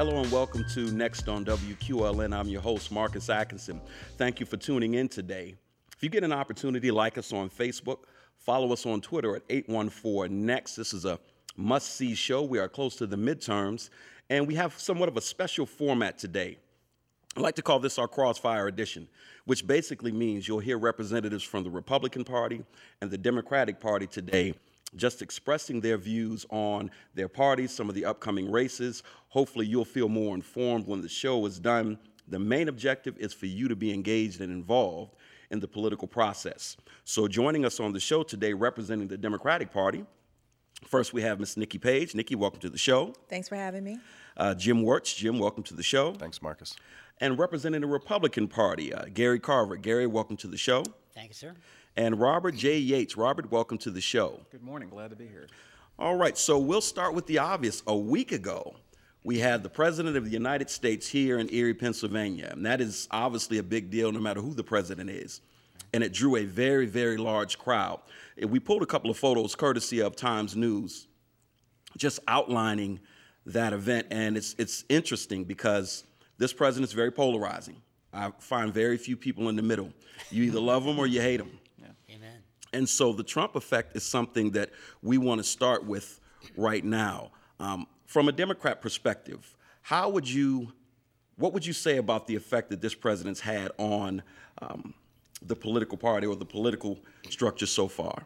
Hello and welcome to Next on WQLN. I'm your host, Marcus Atkinson. Thank you for tuning in today. If you get an opportunity, like us on Facebook, follow us on Twitter at 814 Next. This is a must see show. We are close to the midterms, and we have somewhat of a special format today. I like to call this our Crossfire Edition, which basically means you'll hear representatives from the Republican Party and the Democratic Party today just expressing their views on their parties, some of the upcoming races. Hopefully, you'll feel more informed when the show is done. The main objective is for you to be engaged and involved in the political process. So, joining us on the show today, representing the Democratic Party, first we have Ms. Nikki Page. Nikki, welcome to the show. Thanks for having me. Uh, Jim Wertz. Jim, welcome to the show. Thanks, Marcus. And representing the Republican Party, uh, Gary Carver. Gary, welcome to the show. Thank you, sir. And Robert J. Yates. Robert, welcome to the show. Good morning. Glad to be here. All right, so we'll start with the obvious. A week ago, we had the President of the United States here in Erie, Pennsylvania. And that is obviously a big deal no matter who the president is. And it drew a very, very large crowd. We pulled a couple of photos courtesy of Times News just outlining that event. And it's, it's interesting because this president is very polarizing. I find very few people in the middle. You either love them or you hate them. And so the Trump effect is something that we want to start with right now. Um, from a Democrat perspective, how would you, what would you say about the effect that this president's had on um, the political party or the political structure so far?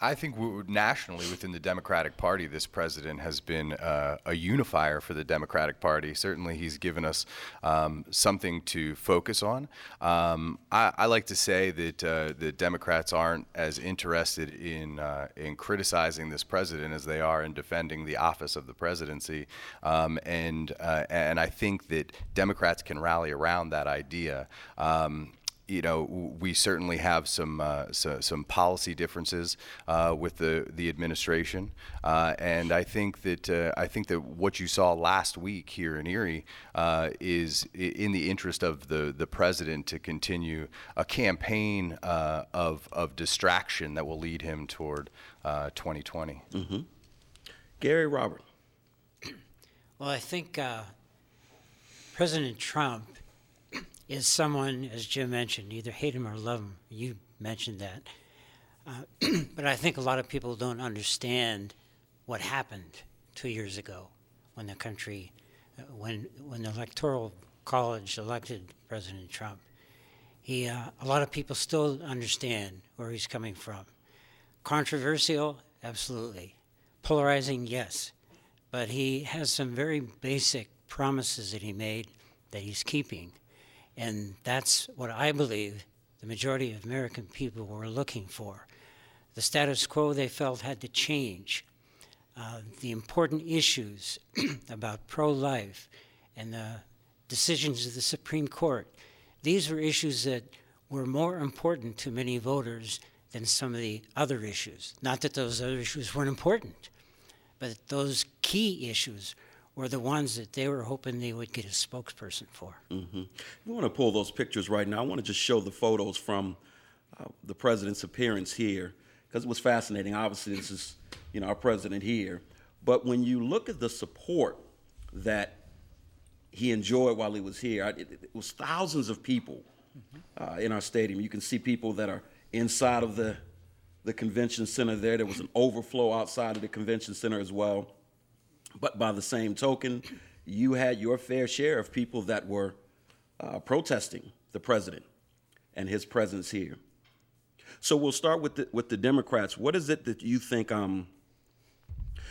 I think nationally within the Democratic Party, this president has been uh, a unifier for the Democratic Party. Certainly, he's given us um, something to focus on. Um, I, I, like to say that uh, the Democrats aren't as interested in uh, in criticizing this president as they are in defending the office of the presidency. Um, and uh, and I think that Democrats can rally around that idea. Um, you know, we certainly have some uh, so, some policy differences uh, with the the administration, uh, and I think that uh, I think that what you saw last week here in Erie uh, is in the interest of the the president to continue a campaign uh, of of distraction that will lead him toward 2020. Mm-hmm. Gary Robert. Well, I think President Trump is someone, as Jim mentioned, either hate him or love him. You mentioned that. Uh, but I think a lot of people don't understand what happened two years ago when the country, uh, when, when the Electoral College elected President Trump. He, uh, a lot of people still understand where he's coming from. Controversial, absolutely. Polarizing, yes. But he has some very basic promises that he made that he's keeping. And that's what I believe the majority of American people were looking for. The status quo they felt had to change. Uh, the important issues about pro life and the decisions of the Supreme Court, these were issues that were more important to many voters than some of the other issues. Not that those other issues weren't important, but those key issues were the ones that they were hoping they would get a spokesperson for. Mm-hmm. You want to pull those pictures right now. I want to just show the photos from uh, the president's appearance here because it was fascinating. Obviously, this is you know our president here, but when you look at the support that he enjoyed while he was here, it, it was thousands of people mm-hmm. uh, in our stadium. You can see people that are inside of the the convention center there. There was an overflow outside of the convention center as well. But by the same token, you had your fair share of people that were uh, protesting the president and his presence here. So we'll start with the, with the Democrats. What is it that you think, um,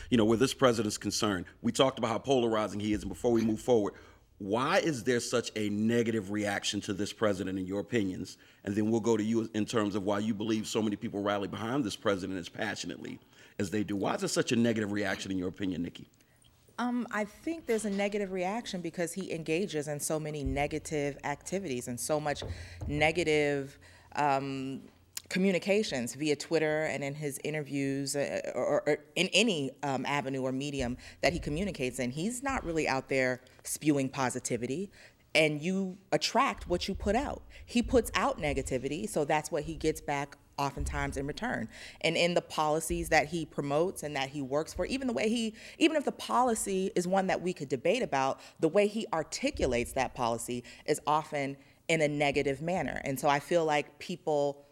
you know, where this president's concerned? We talked about how polarizing he is, and before we move forward, why is there such a negative reaction to this president, in your opinions? And then we'll go to you in terms of why you believe so many people rally behind this president as passionately as they do. Why is there such a negative reaction, in your opinion, Nikki? Um, I think there's a negative reaction because he engages in so many negative activities and so much negative um, communications via Twitter and in his interviews uh, or, or, in any um, avenue or medium that he communicates in. He's not really out there spewing positivity. And you attract what you put out. He puts out negativity, so that's what he gets back oftentimes in return. And in the policies that he promotes and that he works for, even the way he, even if the policy is one that we could debate about, the way he articulates that policy is often in a negative manner. And so I feel like people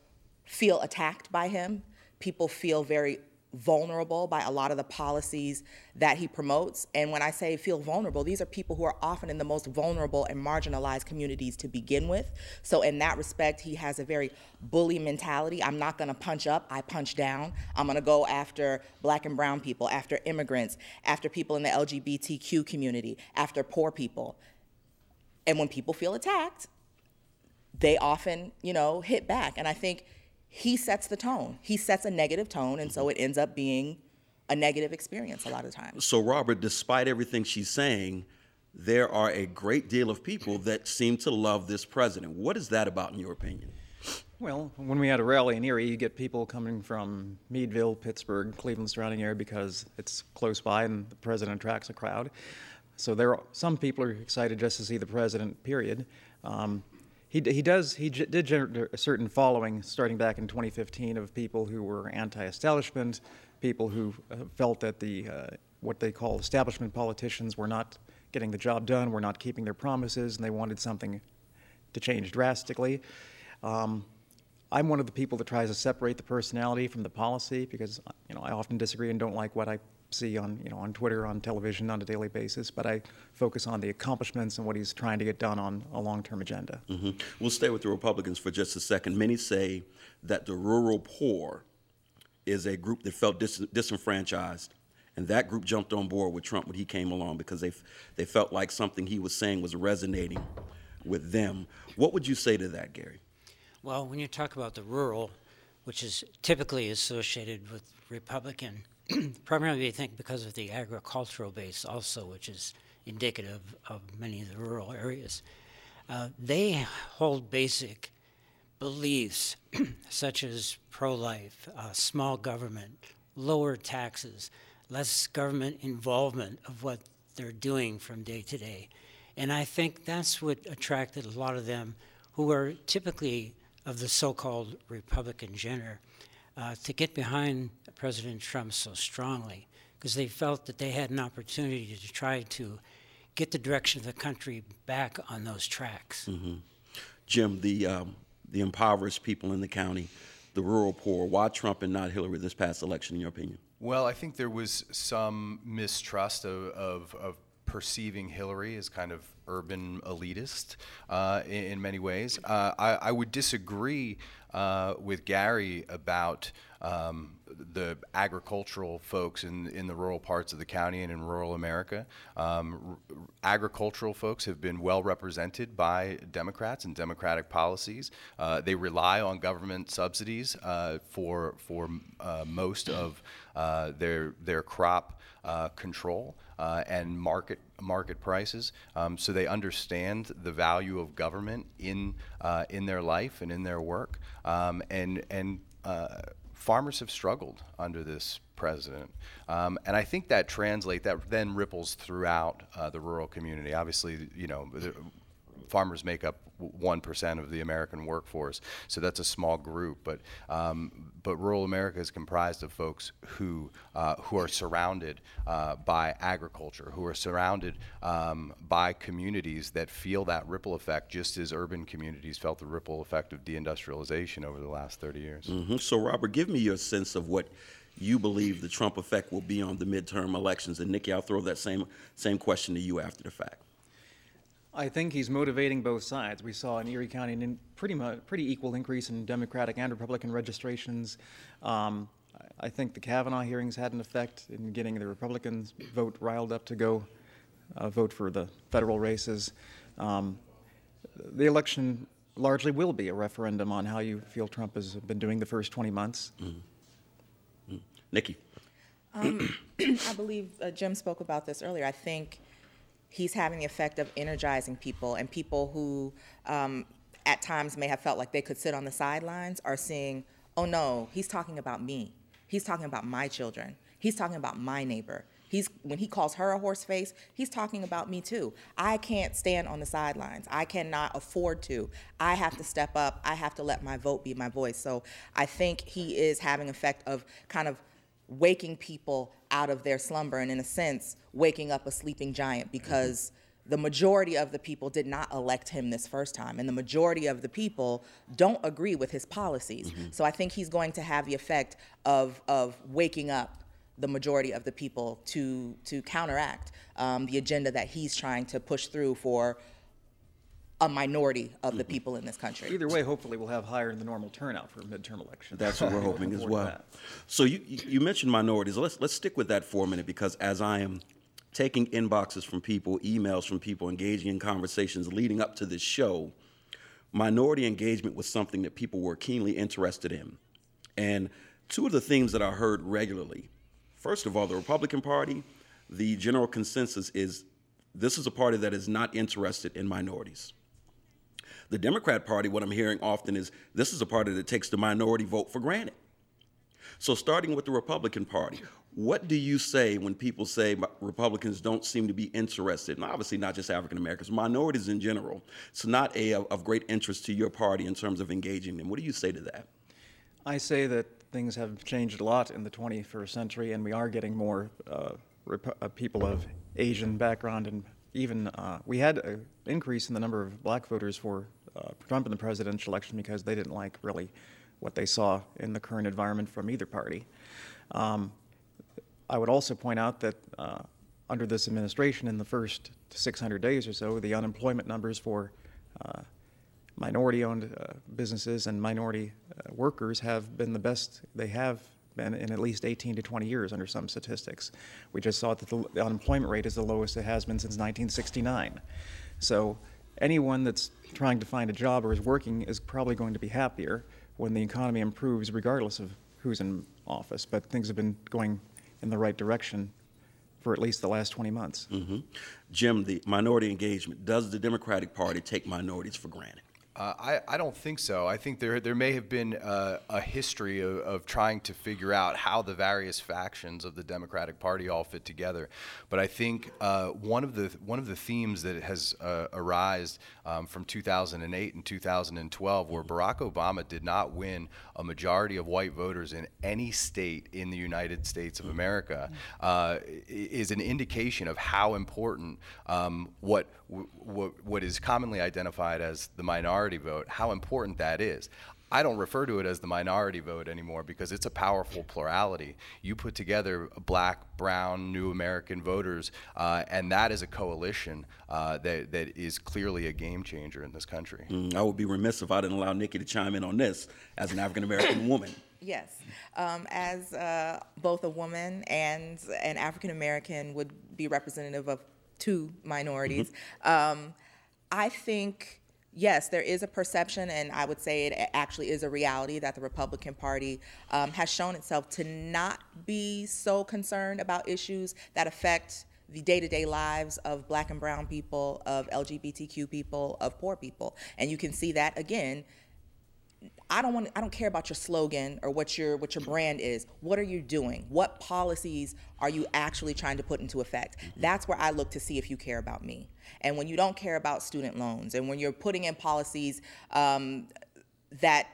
feel attacked by him. People feel very vulnerable by a lot of the policies that he promotes. And when I say feel vulnerable, these are people who are often in the most vulnerable and marginalized communities to begin with. So, in that respect, he has a very bully mentality. I'm not gonna punch up, I punch down. I'm gonna go after black and brown people, after immigrants, after people in the LGBTQ community, after poor people. And when people feel attacked, they often, you know, hit back. And I think he sets the tone. He sets a negative tone, and so it ends up being a negative experience a lot of times. So, Robert, despite everything she's saying, there are a great deal of people that seem to love this president. What is that about, in your opinion? Well, when we had a rally in Erie, you get people coming from Meadville, Pittsburgh, Cleveland surrounding area because it's close by and the president attracts a crowd. So there are some people are excited just to see the president. Period. Um, he, he does he did generate a certain following starting back in 2015 of people who were anti-establishment, people who uh, felt that the uh, what they call establishment politicians were not getting the job done, were not keeping their promises, and they wanted something to change drastically. Um, I'm one of the people that tries to separate the personality from the policy because you know I often disagree and don't like what I see on you know on Twitter, on television, on a daily basis. But I focus on the accomplishments and what he's trying to get done on a long-term agenda. Mm-hmm. We'll stay with the Republicans for just a second. Many say that the rural poor is a group that felt dis- disenfranchised. And that group jumped on board with Trump when he came along because they, f- they felt like something he was saying was resonating with them. What would you say to that, Gary? Well, when you talk about the rural, which is typically associated with Republican, primarily I think because of the agricultural base also, which is indicative of many of the rural areas, uh, they hold basic beliefs such as pro-life, uh, small government, lower taxes, less government involvement of what they're doing from day to day. And I think that's what attracted a lot of them who are typically of the so-called Republican genre uh, to get behind President Trump so strongly because they felt that they had an opportunity to try to get the direction of the country back on those tracks. Mm-hmm. Jim, the um, the impoverished people in the county, the rural poor. Why Trump and not Hillary this past election, in your opinion? Well, I think there was some mistrust of, of, of perceiving Hillary as kind of urban elitist uh, in, in, many ways. Uh, I, I, would disagree uh, with Gary about um, the agricultural folks in, in the rural parts of the county and in rural America. Um, r- agricultural folks have been well represented by Democrats and Democratic policies. Uh, they rely on government subsidies uh, for, for uh, most of uh, their, their crop uh, control. Uh, and market market prices, um, so they understand the value of government in in their life and in their work, um, and and farmers have struggled under this president. Um, and I think that translate that then ripples throughout uh, the rural community. Obviously, you know, farmers make up 1% of the American workforce, so that's a small group. But, um, but rural America is comprised of folks who, uh, who are surrounded uh, by agriculture, who are surrounded um, by communities that feel that ripple effect, just as urban communities felt the ripple effect of deindustrialization over the last 30 years. Mm-hmm. So, Robert, give me your sense of what you believe the Trump effect will be on the midterm elections. And Nikki, I'll throw that same, same question to you after the fact. I think he's motivating both sides. We saw in Erie County a pretty much pretty equal increase in Democratic and Republican registrations. Um, I think the Kavanaugh hearings had an effect in getting the Republicans vote riled up to go uh, vote for the federal races. Um, the election largely will be a referendum on how you feel Trump has been doing the first 20 months. Mm-hmm. Mm-hmm. Nikki. Um, I believe uh, Jim spoke about this earlier. I think he's having the effect of energizing people, and people who um, at times may have felt like they could sit on the sidelines are seeing, oh no, he's talking about me. He's talking about my children. He's talking about my neighbor. He's when he calls her a horse face, he's talking about me too. I can't stand on the sidelines. I cannot afford to. I have to step up. I have to let my vote be my voice. So I think he is having effect of kind of waking people out of their slumber and in a sense waking up a sleeping giant because the majority of the people did not elect him this first time and the majority of the people don't agree with his policies. So i think he's going to have the effect of, of waking up the majority of the people to, to counteract um, the agenda that he's trying to push through for a minority of the mm-hmm. people in this country Either way, hopefully we'll have higher than the normal turnout for midterm elections. That's what we're hoping as well. So you, you you mentioned minorities. Let's let's stick with that for a minute because as I am taking inboxes from people, emails from people, engaging in conversations leading up to this show, minority engagement was something that people were keenly interested in. And two of the themes that I heard regularly, first of all, the Republican Party, the general consensus is this is a party that is not interested in minorities. The Democrat Party, what I'm hearing often is this is a party that takes the minority vote for granted. So, starting with the Republican Party, what do you say when people say Republicans don't seem to be interested? And obviously, not just African Americans, minorities in general. It's not a, of great interest to your party in terms of engaging them. What do you say to that? I say that things have changed a lot in the 21st century, and we are getting more uh, rep- uh, people of Asian background, and even uh, we had an increase in the number of black voters for uh, Trump in the presidential election because they didn't like really what they saw in the current environment from either party. Um, I would also point out that uh, under this administration, in the first 600 days or so, the unemployment numbers for uh, minority owned uh, businesses and minority uh, workers have been the best they have been in at least 18 to 20 years under some statistics. We just saw that the, the unemployment rate is the lowest it has been since 1969. So anyone that's trying to find a job or is working is probably going to be happier when the economy improves, regardless of who's in office. But things have been going in the right direction for at least the last 20 months. hmm Jim, the minority engagement, does the Democratic Party take minorities for granted? Uh, I, I don't think so. I think there there may have been uh, a history of, of trying to figure out how the various factions of the Democratic Party all fit together. But I think uh, one of the one of the themes that has uh, arisen um, from 2008 and 2012, where Barack Obama did not win a majority of white voters in any state in the United States of America, uh, is an indication of how important um, what, what what is commonly identified as the minority vote, how important that is. I don't refer to it as the minority vote anymore because it's a powerful plurality. You put together black, brown, new American voters, uh, and that is a coalition uh, that, that is clearly a game changer in this country. Mm, I would be remiss if I didn't allow Nikki to chime in on this as an African American woman. Yes, um, as uh, both a woman and an African American would be representative of two minorities, um, I think yes, there is a perception, and I would say it actually is a reality that the Republican Party um, has shown itself to not be so concerned about issues that affect the day-to-day lives of black and brown people, of LGBTQ people, of poor people. And you can see that again I don't want I don't care about your slogan or what your what your brand is. What are you doing? What policies are you actually trying to put into effect? That's where I look to see if you care about me. And when you don't care about student loans and when you're putting in policies um, that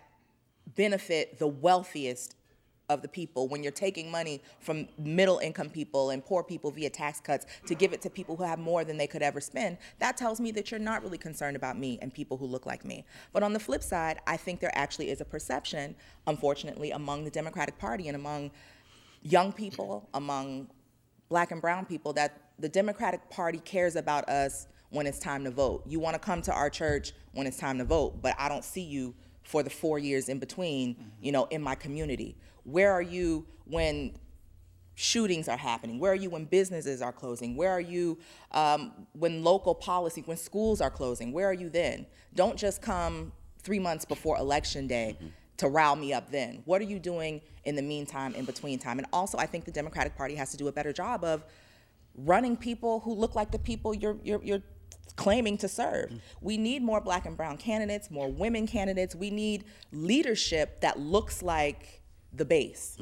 benefit the wealthiest of the people. When you're taking money from middle income people and poor people via tax cuts to give it to people who have more than they could ever spend that tells me that you're not really concerned about me and people who look like me. But on the flip side i think there actually is a perception unfortunately among the democratic party and among young people among black and brown people that the democratic party cares about us when it's time to vote. You want to come to our church when it's time to vote but i don't see you for the four years in between, you know, in my community? Where are you when shootings are happening? Where are you when businesses are closing? Where are you um, when local policy, when schools are closing? Where are you then? Don't just come three months before election day to rile me up then. What are you doing in the meantime, in between time? And also, I think the Democratic Party has to do a better job of running people who look like the people you're, you're, you're claiming to serve. We need more black and brown candidates, more women candidates. We need leadership that looks like the base.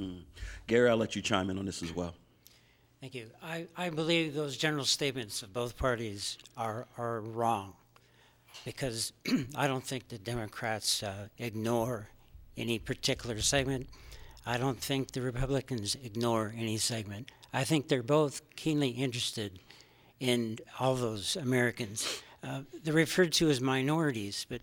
Gary, I'll let you chime in on this as well. Thank you. I, I believe those general statements of both parties are, are wrong because I don't think the Democrats uh, ignore any particular segment. I don't think the Republicans ignore any segment. I think they're both keenly interested in all those Americans. Uh, they're referred to as minorities, but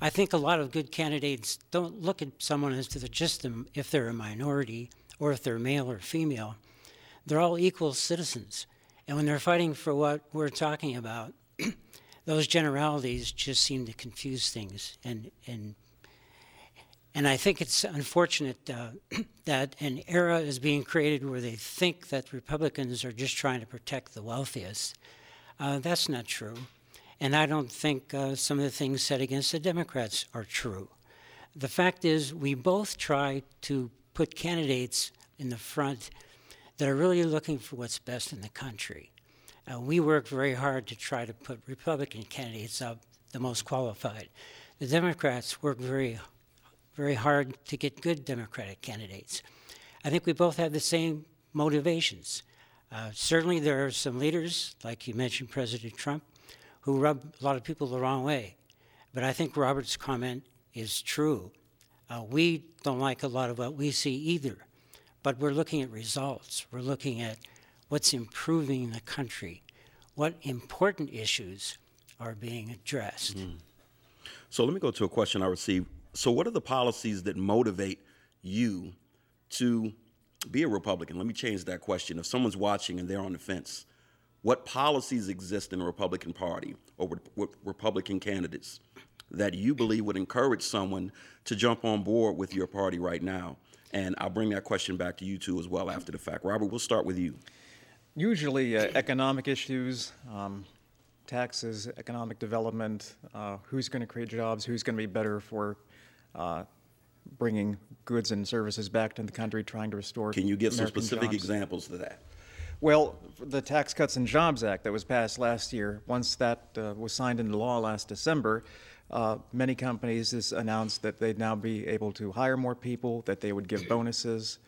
I think a lot of good candidates don't look at someone as to just them if they're a minority or if they're male or female. They're all equal citizens. And when they're fighting for what we're talking about, those generalities just seem to confuse things. And, and, and I think it's unfortunate uh, that an era is being created where they think that Republicans are just trying to protect the wealthiest. Uh, that's not true. And I don't think uh, some of the things said against the Democrats are true. The fact is, we both try to put candidates in the front that are really looking for what's best in the country. Uh, we work very hard to try to put Republican candidates up, the most qualified. The Democrats work very, very hard to get good Democratic candidates. I think we both have the same motivations. Uh, certainly, there are some leaders, like you mentioned, President Trump, who rub a lot of people the wrong way. But I think Robert's comment is true. Uh, we don't like a lot of what we see either, but we're looking at results. We're looking at what's improving the country, what important issues are being addressed. Mm. So let me go to a question I received. So, what are the policies that motivate you to be a Republican? Let me change that question. If someone's watching and they're on the fence, what policies exist in the Republican Party or with, with Republican candidates that you believe would encourage someone to jump on board with your party right now? And I'll bring that question back to you two as well after the fact. Robert, we'll start with you. Usually, uh, economic issues, um, taxes, economic development, uh, who's going to create jobs, who's going to be better for uh, bringing goods and services back to the country, trying to restore. Can you give American some specific jobs. examples to that? Well, the Tax Cuts and Jobs Act that was passed last year, once that uh, was signed into law last December, uh, many companies has announced that they'd now be able to hire more people, that they would give bonuses,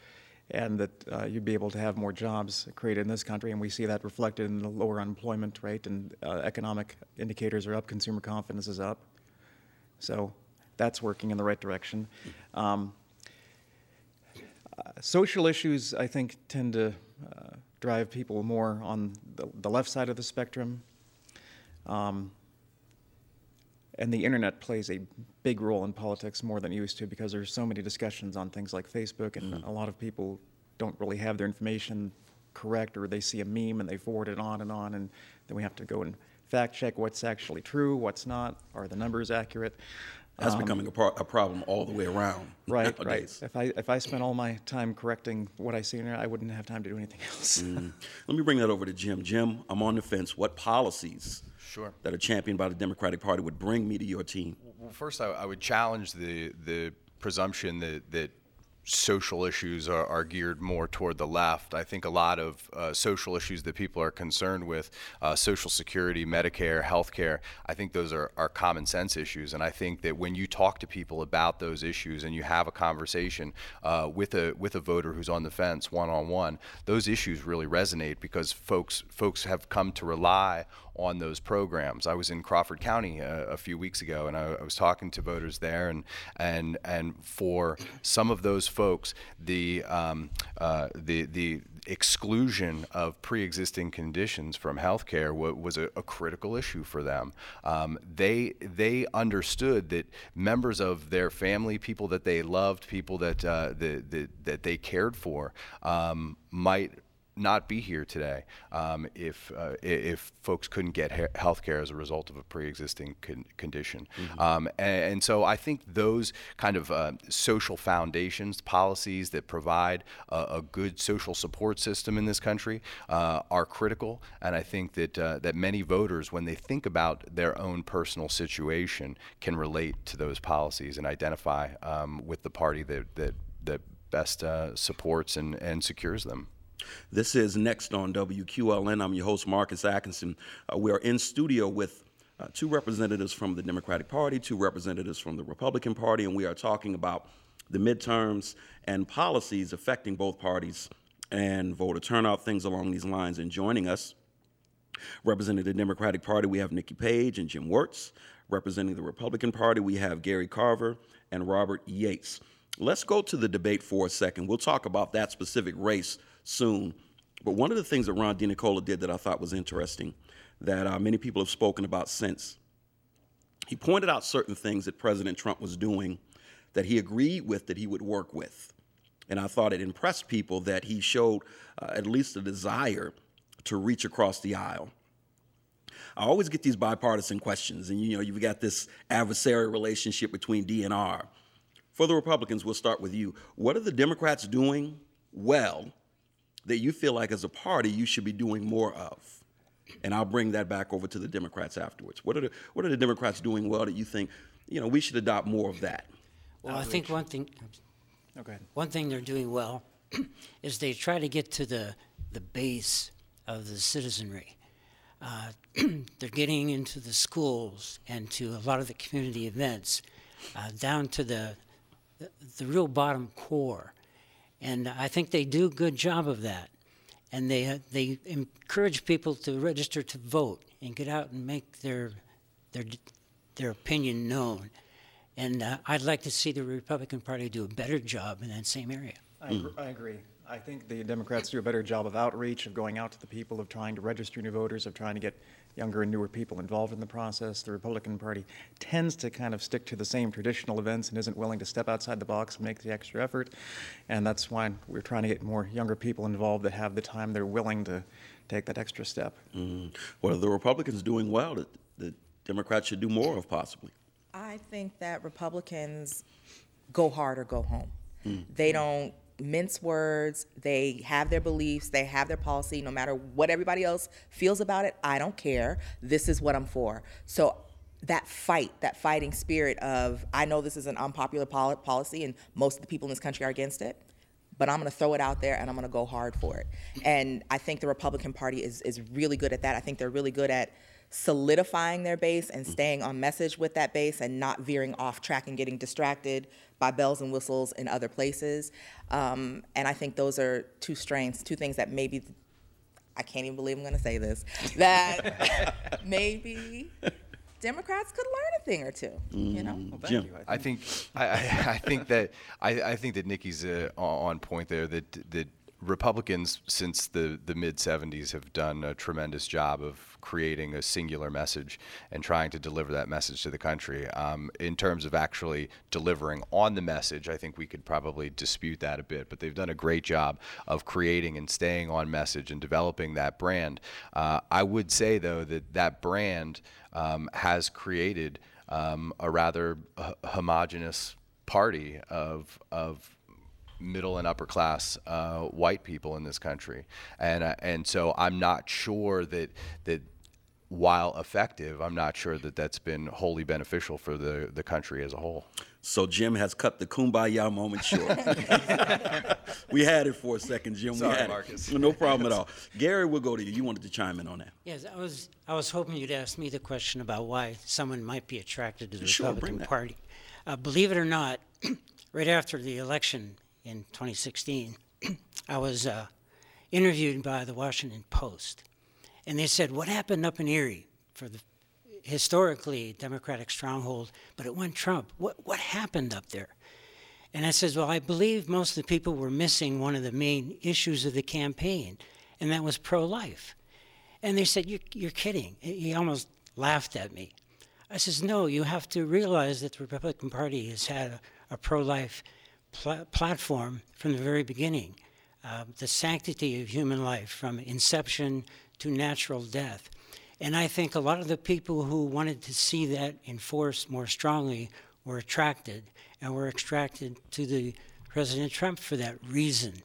and that uh, you'd be able to have more jobs created in this country. And we see that reflected in the lower unemployment rate, and uh, economic indicators are up, consumer confidence is up. So that's working in the right direction. Um, uh, social issues, I think, tend to uh, drive people more on the, the left side of the spectrum. Um, and the internet plays a big role in politics more than it used to because there's so many discussions on things like Facebook, and mm-hmm. a lot of people don't really have their information correct, or they see a meme and they forward it on and on, and then we have to go and fact check what's actually true, what's not, are the numbers accurate. That's um, becoming a, pro- a, problem all the way around. Right, nowadays. right. If I if I spent all my time correcting what I see in there, I wouldn't have time to do anything else. mm. Let me bring that over to Jim. Jim, I'm on the fence. What policies sure. that are championed by the Democratic Party would bring me to your team? Well, first, I, I would challenge the the presumption that that social issues are, are, geared more toward the left. I think a lot of uh, social issues that people are concerned with, uh, Social Security, Medicare, healthcare, I think those are, are common sense issues. And I think that when you talk to people about those issues and you have a conversation uh, with a with a voter who's on the fence one on one, those issues really resonate because folks folks have come to rely on those programs. I was in Crawford County a, uh, a few weeks ago, and I, I, was talking to voters there, and and and for some of those folks, the um, uh, the the exclusion of pre-existing conditions from healthcare w- was a, a, critical issue for them. Um, they they understood that members of their family, people that they loved, people that uh, the, the, that they cared for, um, might not be here today um, if uh, if folks couldn't get health care as a result of a pre-existing con- condition. Mm-hmm. Um, and, and, so I think those kind of uh, social foundations, policies that provide a, a, good social support system in this country uh, are critical. And I think that uh, that many voters, when they think about their own personal situation, can relate to those policies and identify um, with the party that that that best uh, supports and, and secures them. This is Next on WQLN. I'm your host, Marcus Atkinson. Uh, we are in studio with uh, two representatives from the Democratic Party, two representatives from the Republican Party, and we are talking about the midterms and policies affecting both parties and voter turnout, things along these lines. And joining us, representing the Democratic Party, we have Nikki Page and Jim Wertz. Representing the Republican Party, we have Gary Carver and Robert Yates. Let's go to the debate for a second. We'll talk about that specific race soon. But one of the things that Ron DiNicola did that I thought was interesting, that uh, many people have spoken about since, he pointed out certain things that President Trump was doing that he agreed with, that he would work with. And I thought it impressed people that he showed uh, at least a desire to reach across the aisle. I always get these bipartisan questions, and you know, you've got this adversarial relationship between DNR. For the Republicans, we'll start with you. What are the Democrats doing well that you feel like as a party you should be doing more of? And I'll bring that back over to the Democrats afterwards. What are the, what are the Democrats doing well that you think, you know, we should adopt more of that? Well, I think one thing, Okay. one thing they're doing well is they try to get to the, the base of the citizenry. Uh, they're getting into the schools and to a lot of the community events, uh, down to the, the, the real bottom core. And I think they do a good job of that. And they, uh, they encourage people to register to vote and get out and make their, their, their opinion known. And uh, I'd like to see the Republican Party do a better job in that same area. I, agr- I agree. I think the Democrats do a better job of outreach, of going out to the people, of trying to register new voters, of trying to get younger and newer people involved in the process. The Republican Party tends to kind of stick to the same traditional events and isn't willing to step outside the box and make the extra effort. And that's why we're trying to get more younger people involved that have the time, they're willing to take that extra step. Mm. What are the Republicans doing well that the Democrats should do more of, possibly? I think that Republicans go hard or go home. They don't mince words. They have their beliefs. They have their policy. No matter what everybody else feels about it, I don't care. This is what I'm for. So that fight, that fighting spirit of I know this is an unpopular pol- policy, and most of the people in this country are against it. But I'm going to throw it out there and I'm going to go hard for it. And I think the Republican Party is, is really good at that. I think they're really good at solidifying their base and staying on message with that base and not veering off track and getting distracted by bells and whistles in other places. Um, and I think those are two strengths, two things that maybe, I can't even believe I'm going to say this, that maybe Democrats could learn a thing or two, you know? Well, thank Jim. you. I think I, I, I think that I, I think that Nikki's uh, on point there. That that Republicans since the the mid '70s have done a tremendous job of creating a singular message and trying to deliver that message to the country. Um, in terms of actually delivering on the message, I think we could probably dispute that a bit. But they've done a great job of creating and staying on message and developing that brand. Uh, I would say though that that brand um, has created um, a rather h- homogenous party of of middle and upper class uh, white people in this country, and uh, and so I'm not sure that that while effective, I'm not sure that that's been wholly beneficial for the the country as a whole. So Jim has cut the kumbaya moment short. we had it for a second, Jim. we Sorry, had Marcus. It. No problem at all. Gary, we'll go to you. You wanted to chime in on that. Yes, I was. I was hoping you'd ask me the question about why someone might be attracted to the Sure, Republican. Party. Uh, believe it or not, right after the election in 2016, I was uh, interviewed by the Washington Post, and they said, "What happened up in Erie for the historically Democratic stronghold, but it went Trump? What what happened up there?" And I says, Well, I believe most of the people were missing one of the main issues of the campaign, and that was pro life. And they said, You're, you're kidding. He almost laughed at me. I says, No, you have to realize that the Republican Party has had a, a pro pla- platform from the very beginning. Uh, the sanctity of human life from inception to natural death. And I think a lot of the people who wanted to see that enforced more strongly were attracted and were attracted to the President Trump for that reason.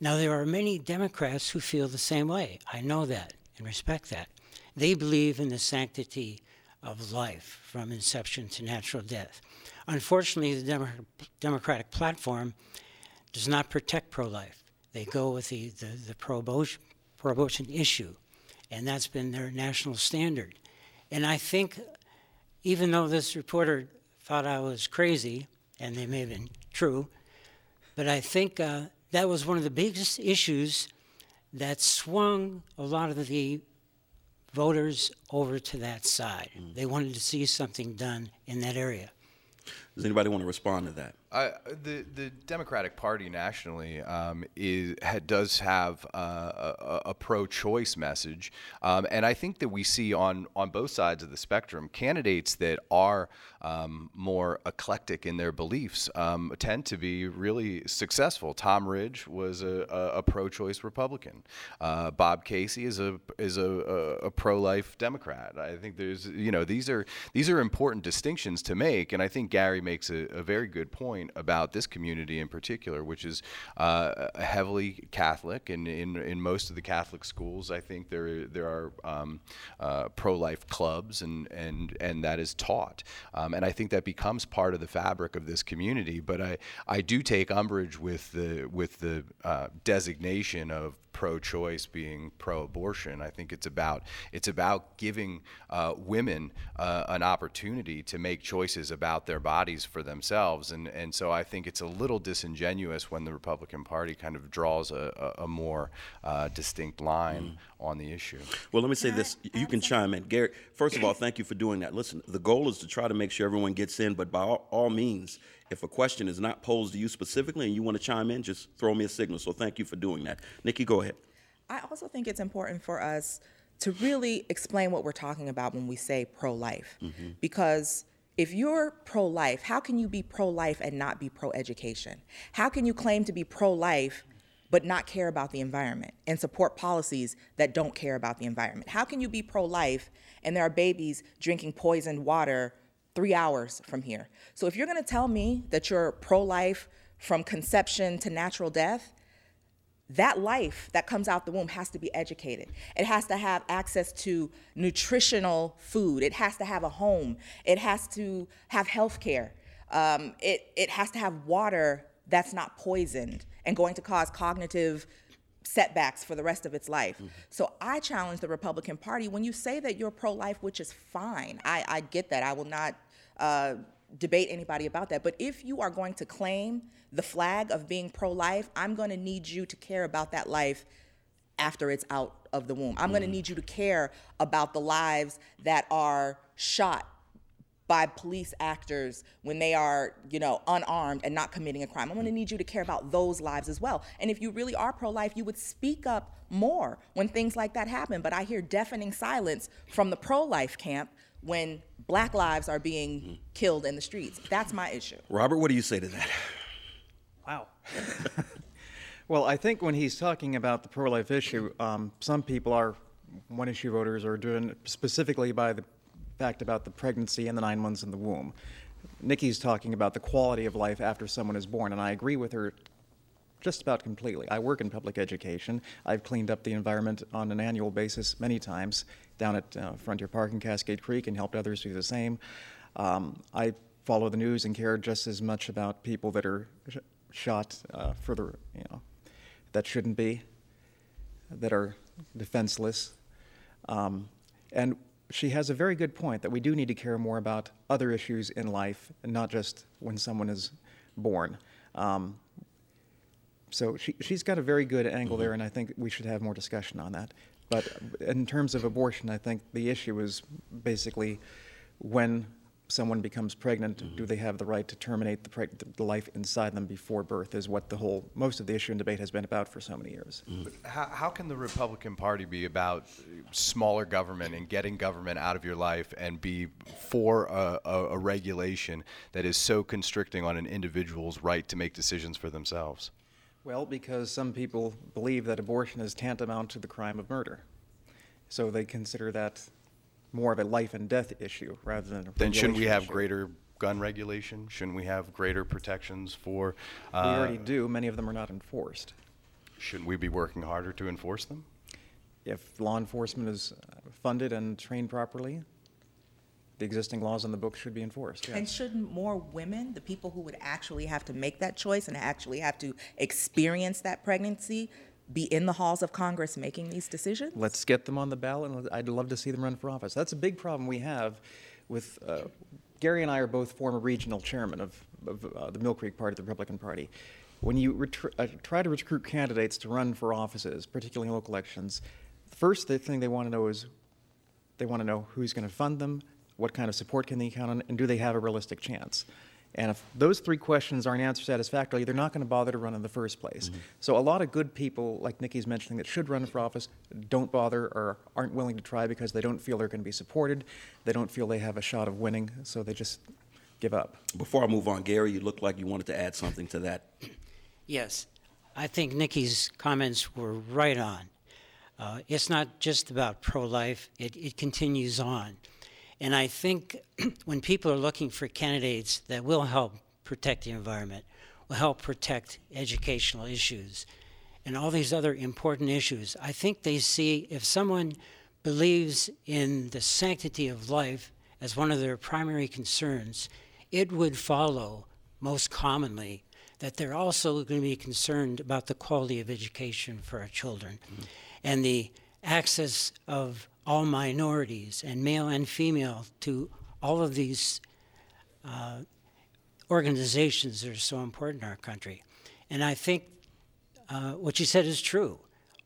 Now, there are many Democrats who feel the same way. I know that and respect that. They believe in the sanctity of life from inception to natural death. Unfortunately, the Demo- Democratic platform does not protect pro life. They go with the, the, the pro abortion issue, and that's been their national standard. And I think, even though this reporter thought I was crazy, and they may have been true, but I think uh, that was one of the biggest issues that swung a lot of the voters over to that side. Mm. They wanted to see something done in that area. Does anybody want to respond to that? The the Democratic Party nationally um, is ha, does have uh, a, a pro-choice message, um, and I think that we see on on both sides of the spectrum candidates that are um, more eclectic in their beliefs um, tend to be really successful. Tom Ridge was a, a, a pro-choice Republican. Uh, Bob Casey is a is a, a pro-life Democrat. I think there's you know these are these are important distinctions to make, and I think Gary makes a very good point about this community in particular, which is uh, heavily Catholic, and in, in most of the Catholic schools, I think there there are um, uh, pro-life clubs, and and and that is taught, um, and I think that becomes part of the fabric of this community. But I I do take umbrage with the with the uh, designation of pro-choice being pro-abortion. I think it's about it's about giving uh, women uh, an opportunity to make choices about their bodies for themselves, and and so I think it's a little disingenuous when the Republican Party kind of draws a, a, a more uh, distinct line mm. on the issue. Well, let me say this: you can chime in, Gary. First of all, thank you for doing that. Listen, the goal is to try to make sure everyone gets in, but by all, all means, if a question is not posed to you specifically and you want to chime in, just throw me a signal. So thank you for doing that. Nikki, go ahead. I also think it's important for us to really explain what we're talking about when we say pro life. Mm-hmm. Because if you're pro life, how can you be pro life and not be pro education? How can you claim to be pro life but not care about the environment and support policies that don't care about the environment? How can you be pro life and there are babies drinking poisoned water three hours from here? So if you're gonna tell me that you're pro life from conception to natural death, that life that comes out the womb has to be educated. It has to have access to nutritional food. It has to have a home. It has to have health care. Um, it, it has to have water that's not poisoned and going to cause cognitive setbacks for the rest of its life. Mm-hmm. So I challenge the Republican Party when you say that you're pro life, which is fine. I, I get that. I will not. Uh, debate anybody about that. But if you are going to claim the flag of being pro life, I'm going to need you to care about that life after it's out of the womb. I'm mm. going to need you to care about the lives that are shot by police actors when they are, you know, unarmed and not committing a crime. I'm going to need you to care about those lives as well. And if you really are pro-life, you would speak up more when things like that happen. But I hear deafening silence from the pro-life camp when black lives are being mm-hmm. killed in the streets. That's my issue. Robert, what do you say to that? Wow. well, I think when he's talking about the pro life issue, um, some people are one issue voters are driven specifically by the fact about the pregnancy and the nine months in the womb. Nikki's talking about the quality of life after someone is born, and I agree with her just about completely. I work in public education. I've cleaned up the environment on an annual basis many times down at uh, Frontier Park and Cascade Creek and helped others do the same. Um, I follow the news and care just as much about people that are sh- shot uh, further, you know, that shouldn't be, that are defenseless. Um, and she has a very good point that we do need to care more about other issues in life and not just when someone is born. Um, so she, she's got a very good angle mm-hmm. there, and I think we should have more discussion on that. But in terms of abortion, I think the issue is basically when someone becomes pregnant, mm-hmm. do they have the right to terminate the, preg- the, life inside them before birth? Is what the whole most of the issue and debate has been about for so many years. Mm-hmm. How, how, can the Republican Party be about smaller government and getting government out of your life and be for a, a, a regulation that is so constricting on an individual's right to make decisions for themselves? Well, because some people believe that abortion is tantamount to the crime of murder. So they consider that more of a life and death issue rather than a Then shouldn't we have issue. greater gun regulation? Shouldn't we have greater protections for? Uh, we already do. Many of them are not enforced. Shouldn't we be working harder to enforce them? If law enforcement is funded and trained properly, the existing laws in the book should be enforced. Yes. And shouldn't more women, the people who would actually have to make that choice and actually have to experience that pregnancy, be in the halls of Congress making these decisions? Let's get them on the ballot, and I'd love to see them run for office. That's a big problem we have with. Uh, Gary and I are both former regional chairman of, of uh, the Millcreek Party, the Republican Party. when you retr- uh, try to recruit candidates to run for offices, particularly in local elections, first the thing they want to know is they want to know who's going to fund them, what kind of support can they count on, and do they have a realistic chance? And if those three questions aren't answered satisfactorily, they're not going to bother to run in the first place. Mm-hmm. So a lot of good people, like Nikki's mentioning, that should run for office, don't bother or aren't willing to try because they don't feel they're going to be supported. They don't feel they have a shot of winning, so they just give up. Before I move on, Gary, you looked like you wanted to add something to that. Yes, I think Nikki's comments were right on. Uh, it's not just about pro life, it, it continues on. And I think when people are looking for candidates that will help protect the environment, will help protect educational issues, and all these other important issues, I think they see if someone believes in the sanctity of life as one of their primary concerns, it would follow most commonly that they're also going to be concerned about the quality of education for our children mm-hmm. and the access of all minorities and male and female to all of these uh, organizations that are so important in our country. And I think uh, what you said is true.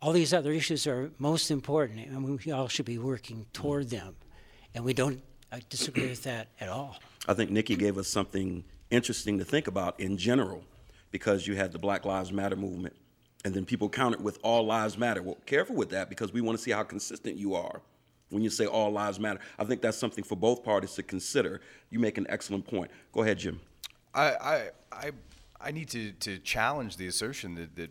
All these other issues are most important, and we all should be working toward them. And we don't I disagree with that at all. I think Nikki gave us something interesting to think about in general, because you had the Black Lives Matter movement, and then people countered with All Lives Matter. Well, careful with that because we want to see how consistent you are when you say all lives matter. I think that's something for both parties to consider. You make an excellent point. Go ahead, Jim. I I I, I need to, to challenge the assertion that, that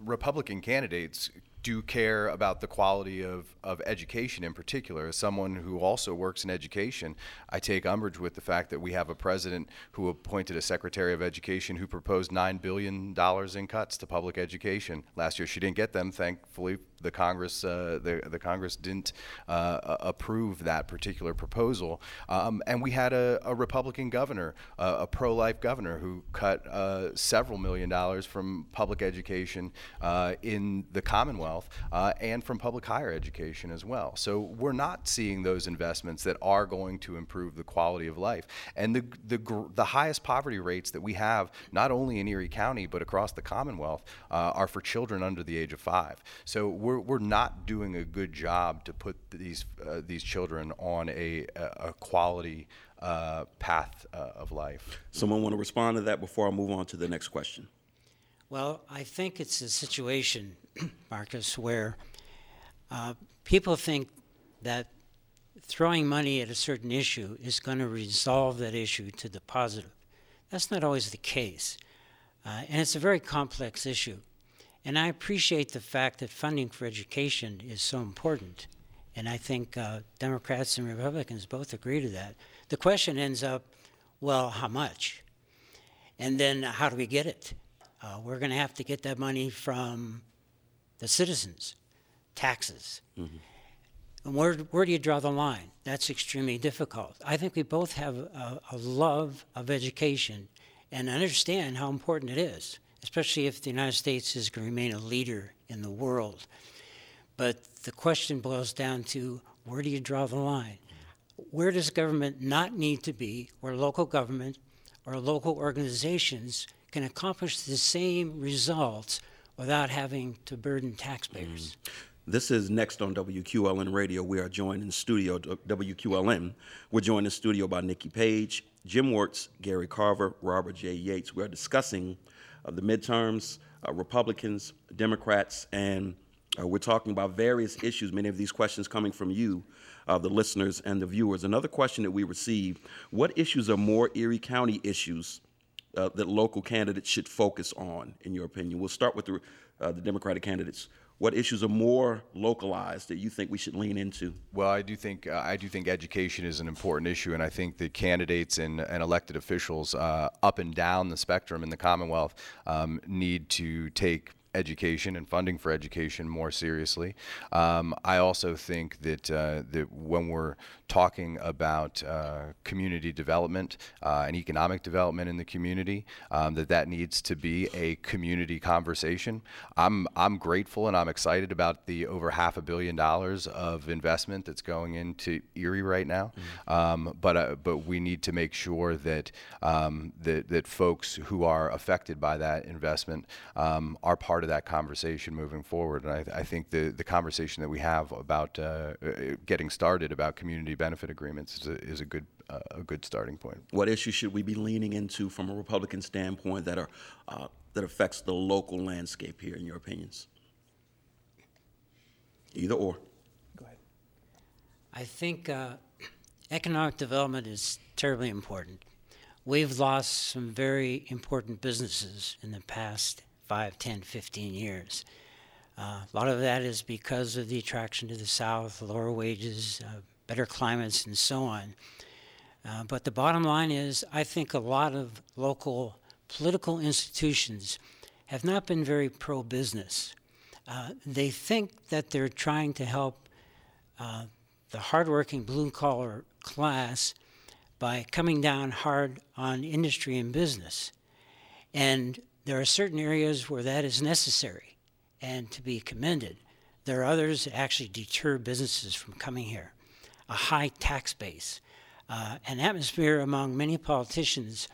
Republican candidates do care about the quality of, of education in particular. As someone who also works in education, I take umbrage with the fact that we have a president who appointed a secretary of education who proposed $9 billion in cuts to public education. Last year, she didn't get them, thankfully, the Congress uh, the the Congress didn't uh, approve that particular proposal, um, and we had a, a Republican governor, uh, a pro-life governor, who cut uh, several million dollars from public education uh, in the Commonwealth uh, and from public higher education as well. So we're not seeing those investments that are going to improve the quality of life, and the the the highest poverty rates that we have not only in Erie County but across the Commonwealth are for children under the age of five. So we're, we're not doing a good job to put these uh, these children on a, a quality uh, path uh, of life. Someone want to respond to that before I move on to the next question? Well, I think it's a situation, Marcus, where uh, people think that throwing money at a certain issue is going to resolve that issue to the positive. That's not always the case. Uh, and it's a very complex issue. And I appreciate the fact that funding for education is so important. And I think uh, Democrats and Republicans both agree to that. The question ends up well, how much? And then how do we get it? Uh, we're going to have to get that money from the citizens, taxes. Mm-hmm. And where, where do you draw the line? That's extremely difficult. I think we both have a, a love of education and understand how important it is especially if the United States is going to remain a leader in the world. But the question boils down to where do you draw the line? Where does government not need to be, where local government or local organizations can accomplish the same results without having to burden taxpayers? Mm. This is next on WQLN Radio. We are joined in studio, WQLN. We're joined in studio by Nikki Page, Jim Wertz, Gary Carver, Robert J. Yates. We are discussing the midterms, uh, Republicans, Democrats, and uh, we're talking about various issues, many of these questions coming from you, uh, the listeners and the viewers. Another question that we received what issues are more Erie County issues that local candidates should focus on, in your opinion? We'll start with the, the Democratic candidates what issues are more localized that you think we should lean into? Well, I do think uh, I do think education is an important issue, and I think the candidates and, and elected officials uh, up and down the spectrum in the Commonwealth um, need to take education and funding for education more seriously. Um, I also think that uh, that when we're talking about uh, community development uh, and economic development in the community, um, that that needs to be a community conversation. I'm I'm grateful and I'm excited about the over half a billion dollars of investment that's going into Erie right now. Mm-hmm. Um, but uh, but we need to make sure that um, that that folks who are affected by that investment um, are part of that conversation moving forward. And I, I think the the conversation that we have about uh, getting started about community benefit agreements is a, is a good uh, a good starting point. What issues should we be leaning into from a Republican standpoint that are uh, that affects the local landscape here, in your opinions? Either or. Go ahead. I think uh, economic development is terribly important. We've lost some very important businesses in the past 5, 10, 15 years. Uh, a lot of that is because of the attraction to the South, lower wages, uh, better climates, and so on. Uh, but the bottom line is, I think a lot of local political institutions have not been very pro business. Uh, they think that they're trying to help uh, the hardworking blue collar class by coming down hard on industry and business. And there are certain areas where that is necessary and to be commended. There are others that actually deter businesses from coming here. A high tax base, uh, an atmosphere among many politicians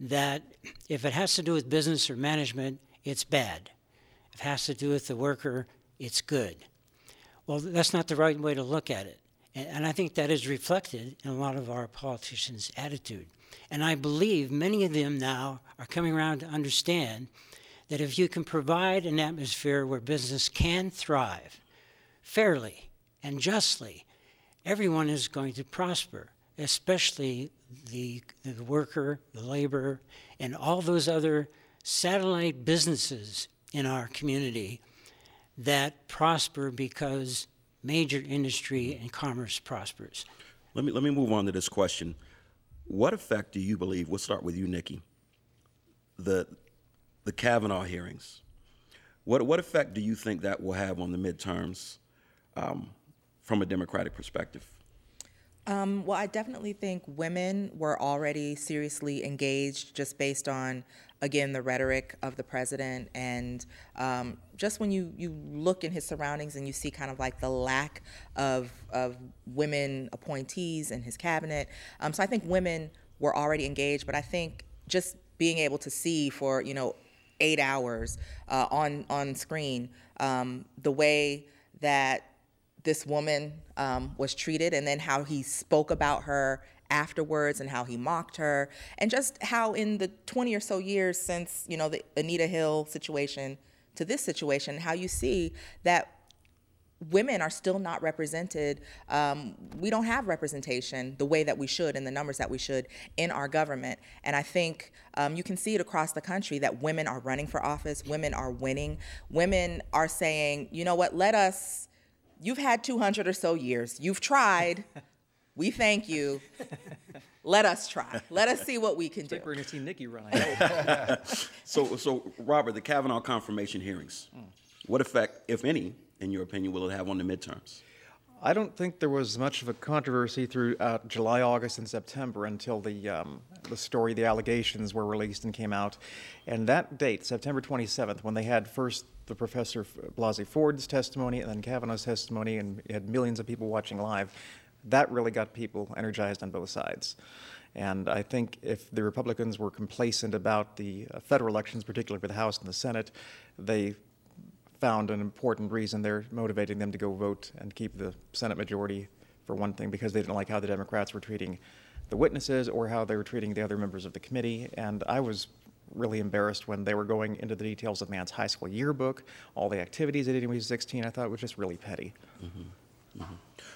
that if it has to do with business or management, it's bad. If it has to do with the worker, it's good. Well, that's not the right way to look at it. And, and I think that is reflected in a lot of our politicians' attitude. And I believe many of them now are coming around to understand that if you can provide an atmosphere where business can thrive fairly and justly, everyone is going to prosper, especially the, the worker, the laborer, and all those other satellite businesses in our community that prosper because major industry and commerce prospers. Let me let me move on to this question. What effect do you believe? We'll start with you, Nikki. The the Kavanaugh hearings. What what effect do you think that will have on the midterms um, from a Democratic perspective? Um, well, I definitely think women were already seriously engaged just based on, again, the rhetoric of the president. And um, just when you, you look in his surroundings and you see kind of like the lack of, of women appointees in his cabinet. Um, so I think women were already engaged, but I think just being able to see for, you know, eight hours uh, on, on screen um, the way that this woman um, was treated and then how he spoke about her afterwards and how he mocked her and just how in the 20 or so years since you know the anita hill situation to this situation how you see that women are still not represented. Um, we don't have representation the way that we should and the numbers that we should in our government. And I think um, you can see it across the country that women are running for office, women are winning, women are saying, you know what, let us You've had 200 or so years. You've tried. We thank you. Let us try. Let us see what we can do. we're going to see Nikki run. so, so Robert, the Kavanaugh confirmation hearings. What effect, if any, in your opinion, will it have on the midterms? I don't think there was much of a controversy throughout July, August, and September until the um, the story, the allegations were released and came out. And that date, September 27th, when they had first the Professor Blasey Ford's testimony and then Kavanaugh's testimony, and had millions of people watching live, that really got people energized on both sides. And I think if the Republicans were complacent about the uh, federal elections, particularly for the House and the Senate, they found an important reason there motivating them to go vote and keep the Senate majority for one thing because they didn't like how the Democrats were treating the witnesses or how they were treating the other members of the committee. And I was really embarrassed when they were going into the details of man's high school yearbook, all the activities they did when he was 16. I thought was just really petty. Mm-hmm. Mm-hmm.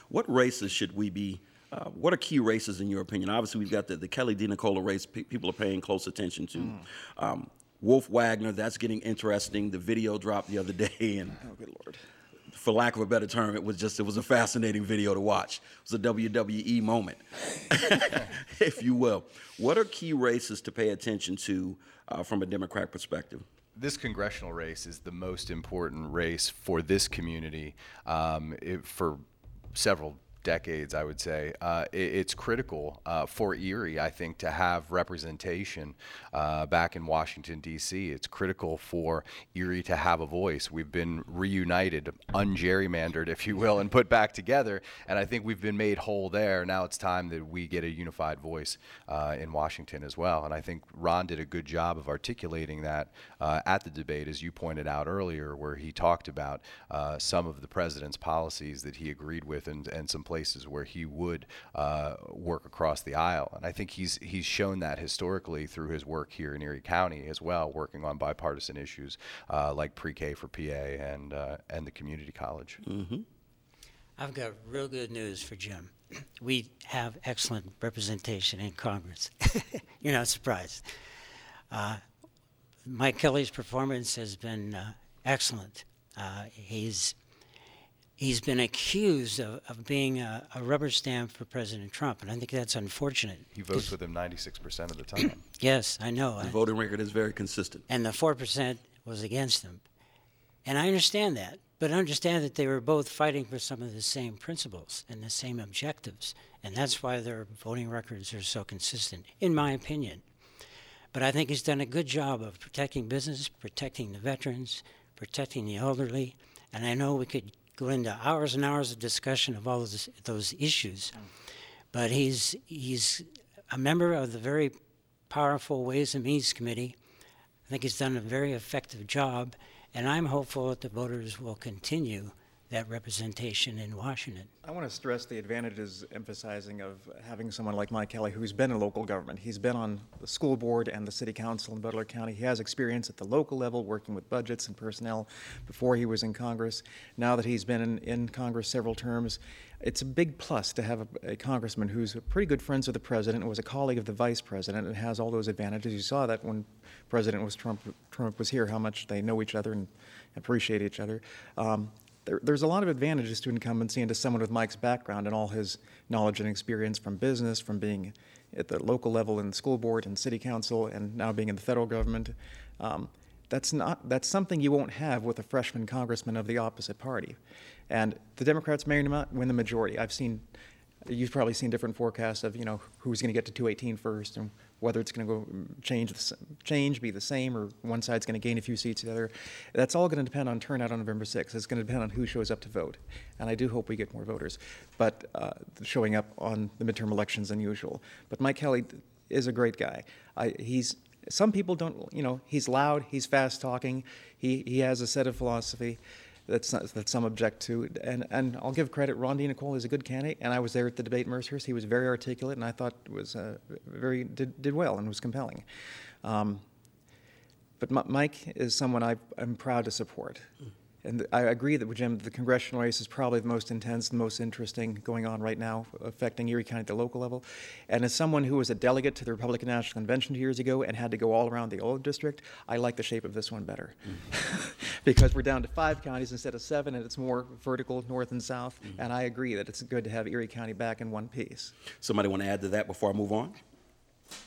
What races should we be? Uh, what are key races in your opinion? Obviously, we've got the, the Kelly DiNicola race. P- people are paying close attention to. Mm. Um, Wolf Wagner, that's getting interesting. The video dropped the other day, and oh, good lord for lack of a better term, it was just it was a fascinating video to watch. It was a WWE moment, if you will. What are key races to pay attention to uh, from a Democratic perspective? This congressional race is the most important race for this community um, it, for several decades, I would say. Uh, it, it's critical uh, for Erie, I think, to have representation uh, back in Washington, D.C. It's critical for Erie to have a voice. We've been reunited, ungerrymandered, if you will, and put back together. And I think we've been made whole there. Now it's time that we get a unified voice uh, in Washington as well. And I think Ron did a good job of articulating that uh, at the debate, as you pointed out earlier, where he talked about uh, some of the president's policies that he agreed with and, and some places places where he would uh, work across the aisle. And I think he's he's shown that historically through his work here in Erie County as well, working on bipartisan issues uh, like pre-K for PA and uh, and the community college. Mm-hmm. I've got real good news for Jim. We have excellent representation in Congress. You're not surprised. Uh, Mike Kelly's performance has been uh, excellent. Uh, he's he's been accused of, of being a, a, rubber stamp for President Trump, and I think that's unfortunate. He votes with him 96% of the time. yes, I know. The voting record is very consistent. And the 4% was against him. And I understand that, but I understand that they were both fighting for some of the same principles and the same objectives. And that's why their voting records are so consistent, in my opinion. But I think he's done a good job of protecting business, protecting the veterans, protecting the elderly. And I know we could go into hours and hours of discussion of all of this, those issues. Mm. But he's he's a member of the very powerful Ways and Means Committee. I think he's done a very effective job, and I'm hopeful that the voters will continue that representation in Washington. I want to stress the advantages emphasizing of having someone like Mike Kelly who's been in local government. He's been on the school board and the city council in Butler County. He has experience at the local level working with budgets and personnel before he was in Congress. Now that he's been in, in Congress several terms, it's a big plus to have a, a, congressman who's pretty good friends with the president and was a colleague of the vice president and has all those advantages. You saw that when President was Trump, Trump was here, how much they know each other and appreciate each other. Um, there, there's a lot of advantages to incumbency and to someone with Mike's background and all his knowledge and experience from business, from being at the local level in the school board and city council, and now being in the federal government. Um, that's not that's something you won't have with a freshman congressman of the opposite party, and the Democrats may not win the majority. I've seen, you've probably seen different forecasts of you know who's going to get to 218 first and whether it's going to go change, change, be the same, or one side's going to gain a few seats the other. That's all going to depend on turnout on November 6th. It's going to depend on who shows up to vote, and I do hope we get more voters, but uh, showing up on the midterm elections than usual. But Mike Kelly is a great guy. I, he's some people don't, you know, he's loud, he's fast talking, he he has a set of philosophy that that some object to. And and I'll give credit. Ron DiNicola is a good candidate, and I was there at the debate in Mercyhurst. He was very articulate, and I thought was uh, very did, did well and was compelling. Um, but Mike is someone I, am proud to support. Mm. And I agree that, Jim, the congressional race is probably the most intense, the most interesting going on right now, affecting Erie County at the local level. And as someone who was a delegate to the Republican National Convention two years ago and had to go all around the old district, I like the shape of this one better. Mm-hmm. because we're down to five counties instead of seven, and it's more vertical, north and south. Mm-hmm. And I agree that it's good to have Erie County back in one piece. Somebody want to add to that before I move on?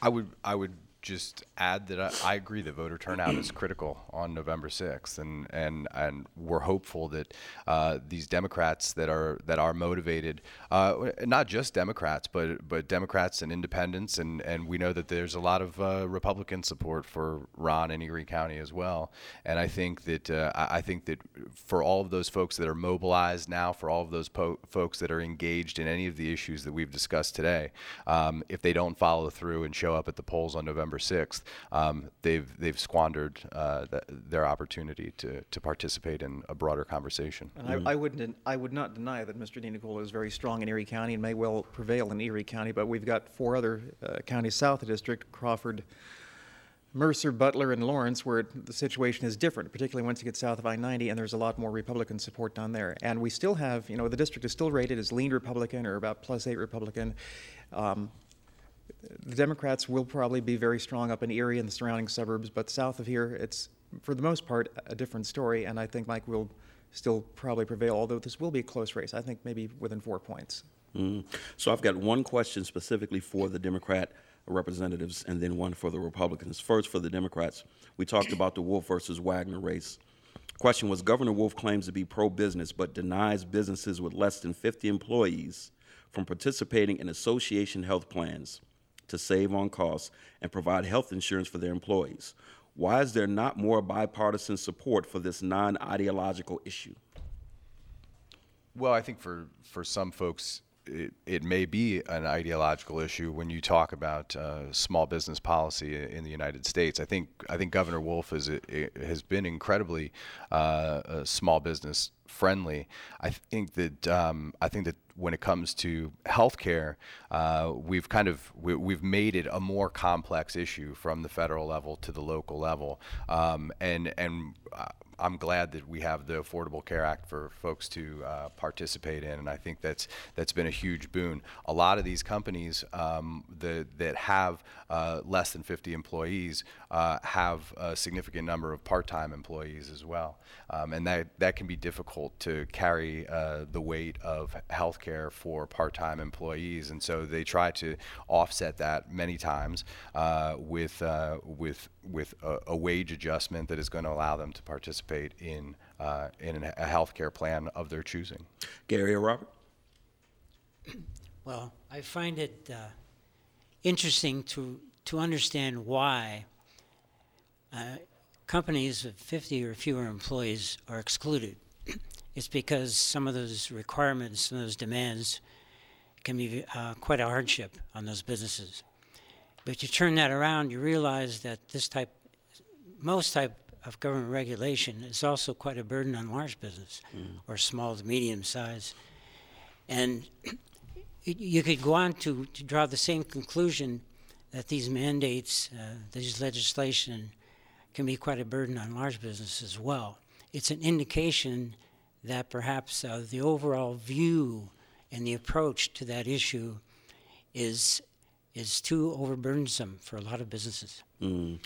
I would, I would just add that I, I, agree that voter turnout is critical on November 6th, and and and we're hopeful that uh, these Democrats that are that are motivated, uh, not just Democrats, but but Democrats and Independents, and and we know that there's a lot of uh, Republican support for Ron in Erie County as well, and I think that uh, I think that for all of those folks that are mobilized now, for all of those po- folks that are engaged in any of the issues that we've discussed today, um, if they don't follow through and show up at the polls on November November 6th, um, they've, they've squandered uh, the, their opportunity to, to participate in a broader conversation. And mm-hmm. I, I, wouldn't, I would not deny that Mr. DiNicola is very strong in Erie County and may well prevail in Erie County, but we've got four other uh, counties south of the district, Crawford, Mercer, Butler, and Lawrence, where the situation is different, particularly once you get south of I 90, and there's a lot more Republican support down there. And we still have, you know, the district is still rated as lean Republican or about plus eight Republican. Um, the Democrats will probably be very strong up in Erie and the surrounding suburbs, but south of here, it's for the most part a different story, and I think Mike will still probably prevail, although this will be a close race. I think maybe within four points. Mm. So I've got one question specifically for the Democrat representatives and then one for the Republicans. First, for the Democrats, we talked about the Wolf versus Wagner race. Question was Governor Wolf claims to be pro business but denies businesses with less than 50 employees from participating in association health plans to save on costs and provide health insurance for their employees. Why is there not more bipartisan support for this non ideological issue? Well, I think for, for some folks, it, it may be an ideological issue when you talk about uh, small business policy in the United States. I think I think Governor Wolf is has been incredibly uh, small business friendly. I think that um, I think that when it comes to healthcare, uh, we've kind of we, have made it a more complex issue from the federal level to the local level, um, and and uh, I'm glad that we have the Affordable Care Act for folks to uh, participate in, and I think that's that's been a huge boon. A lot of these companies um, that that have uh, less than 50 employees uh, have a significant number of part-time employees as well, um, and that that can be difficult to carry uh, the weight of healthcare for part-time employees, and so they try to offset that many times uh, with with with a, a wage adjustment that is going to allow them to participate participate in, uh, in a health care plan of their choosing. Gary or Robert? Well, I find it uh, interesting to, to understand why uh, companies with 50 or fewer employees are excluded. it's because some of those requirements, some of those demands can be uh, quite a hardship on those businesses. But you turn that around, you realize that this type, most type of government regulation is also quite a burden on large business mm. or small to medium size. And you could go on to, to draw the same conclusion that these mandates, uh, these legislation, can be quite a burden on large business as well. It's an indication that perhaps uh, the overall view and the approach to that issue is is too overburdensome for a lot of businesses. Mm.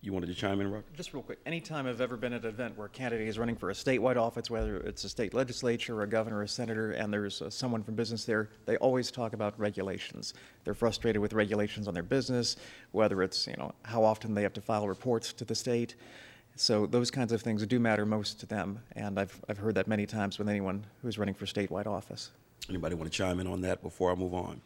You wanted to chime in, Robert? Just real quick. Anytime I've ever been at an event where a candidate is running for a statewide office, whether it's a state legislature or a governor or a senator, and there's uh, someone from business there, they always talk about regulations. They're frustrated with regulations on their business, whether it's you know how often they have to file reports to the state. So those kinds of things do matter most to them, and I've I've heard that many times with anyone who's running for statewide office. Anybody want to chime in on that before I move on?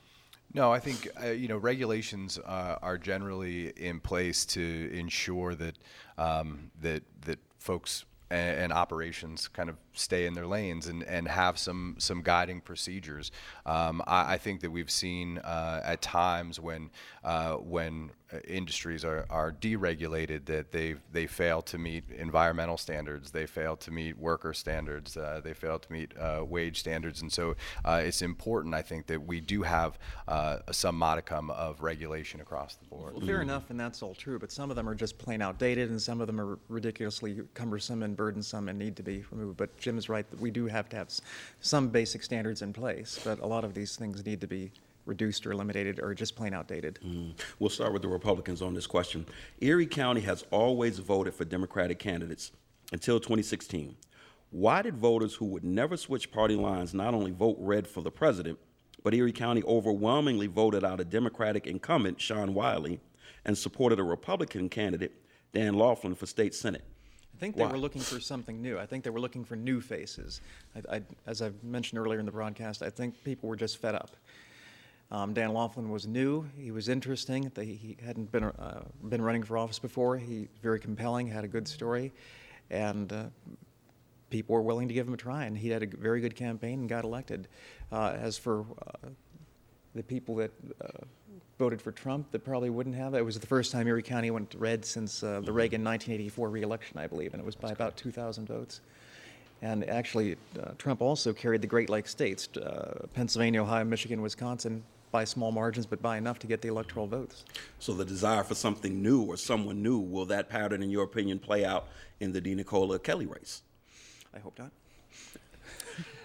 No, I think uh, you know regulations uh, are generally in place to ensure that um, that that folks and, and, operations kind of stay in their lanes and, and have some some guiding procedures. Um, I, I, think that we've seen uh, at times when uh, when industries are, are deregulated that they they fail to meet environmental standards, they fail to meet worker standards, uh, they fail to meet uh, wage standards, and so uh, it's important, I think, that we do have uh, some modicum of regulation across the board. Well, fair enough, and that's all true, but some of them are just plain outdated, and some of them are ridiculously cumbersome and burdensome and need to be removed. But Jim is right that we do have to have some basic standards in place, but a lot of these things need to be reduced or eliminated or just plain outdated? Mm. We'll start with the Republicans on this question. Erie County has always voted for Democratic candidates until 2016. Why did voters who would never switch party lines not only vote red for the president, but Erie County overwhelmingly voted out a Democratic incumbent, Sean Wiley, and supported a Republican candidate, Dan Laughlin, for state Senate? I think they Why? were looking for something new. I think they were looking for new faces. I, I, as I mentioned earlier in the broadcast, I think people were just fed up. Um, Dan Laughlin was new. He was interesting. He hadn't been uh, been running for office before. He very compelling, had a good story, and uh, people were willing to give him a try. And he had a very good campaign and got elected. Uh, as for uh, the people that uh, voted for Trump, that probably wouldn't have. It was the first time Erie County went red since uh, the Reagan 1984 reelection, I believe, and it was by about 2,000 votes. And actually, uh, Trump also carried the Great Lakes states uh, Pennsylvania, Ohio, Michigan, Wisconsin by small margins, but by enough to get the electoral votes. So the desire for something new or someone new, will that pattern, in your opinion, play out in the DiNicola Kelly race? I hope not.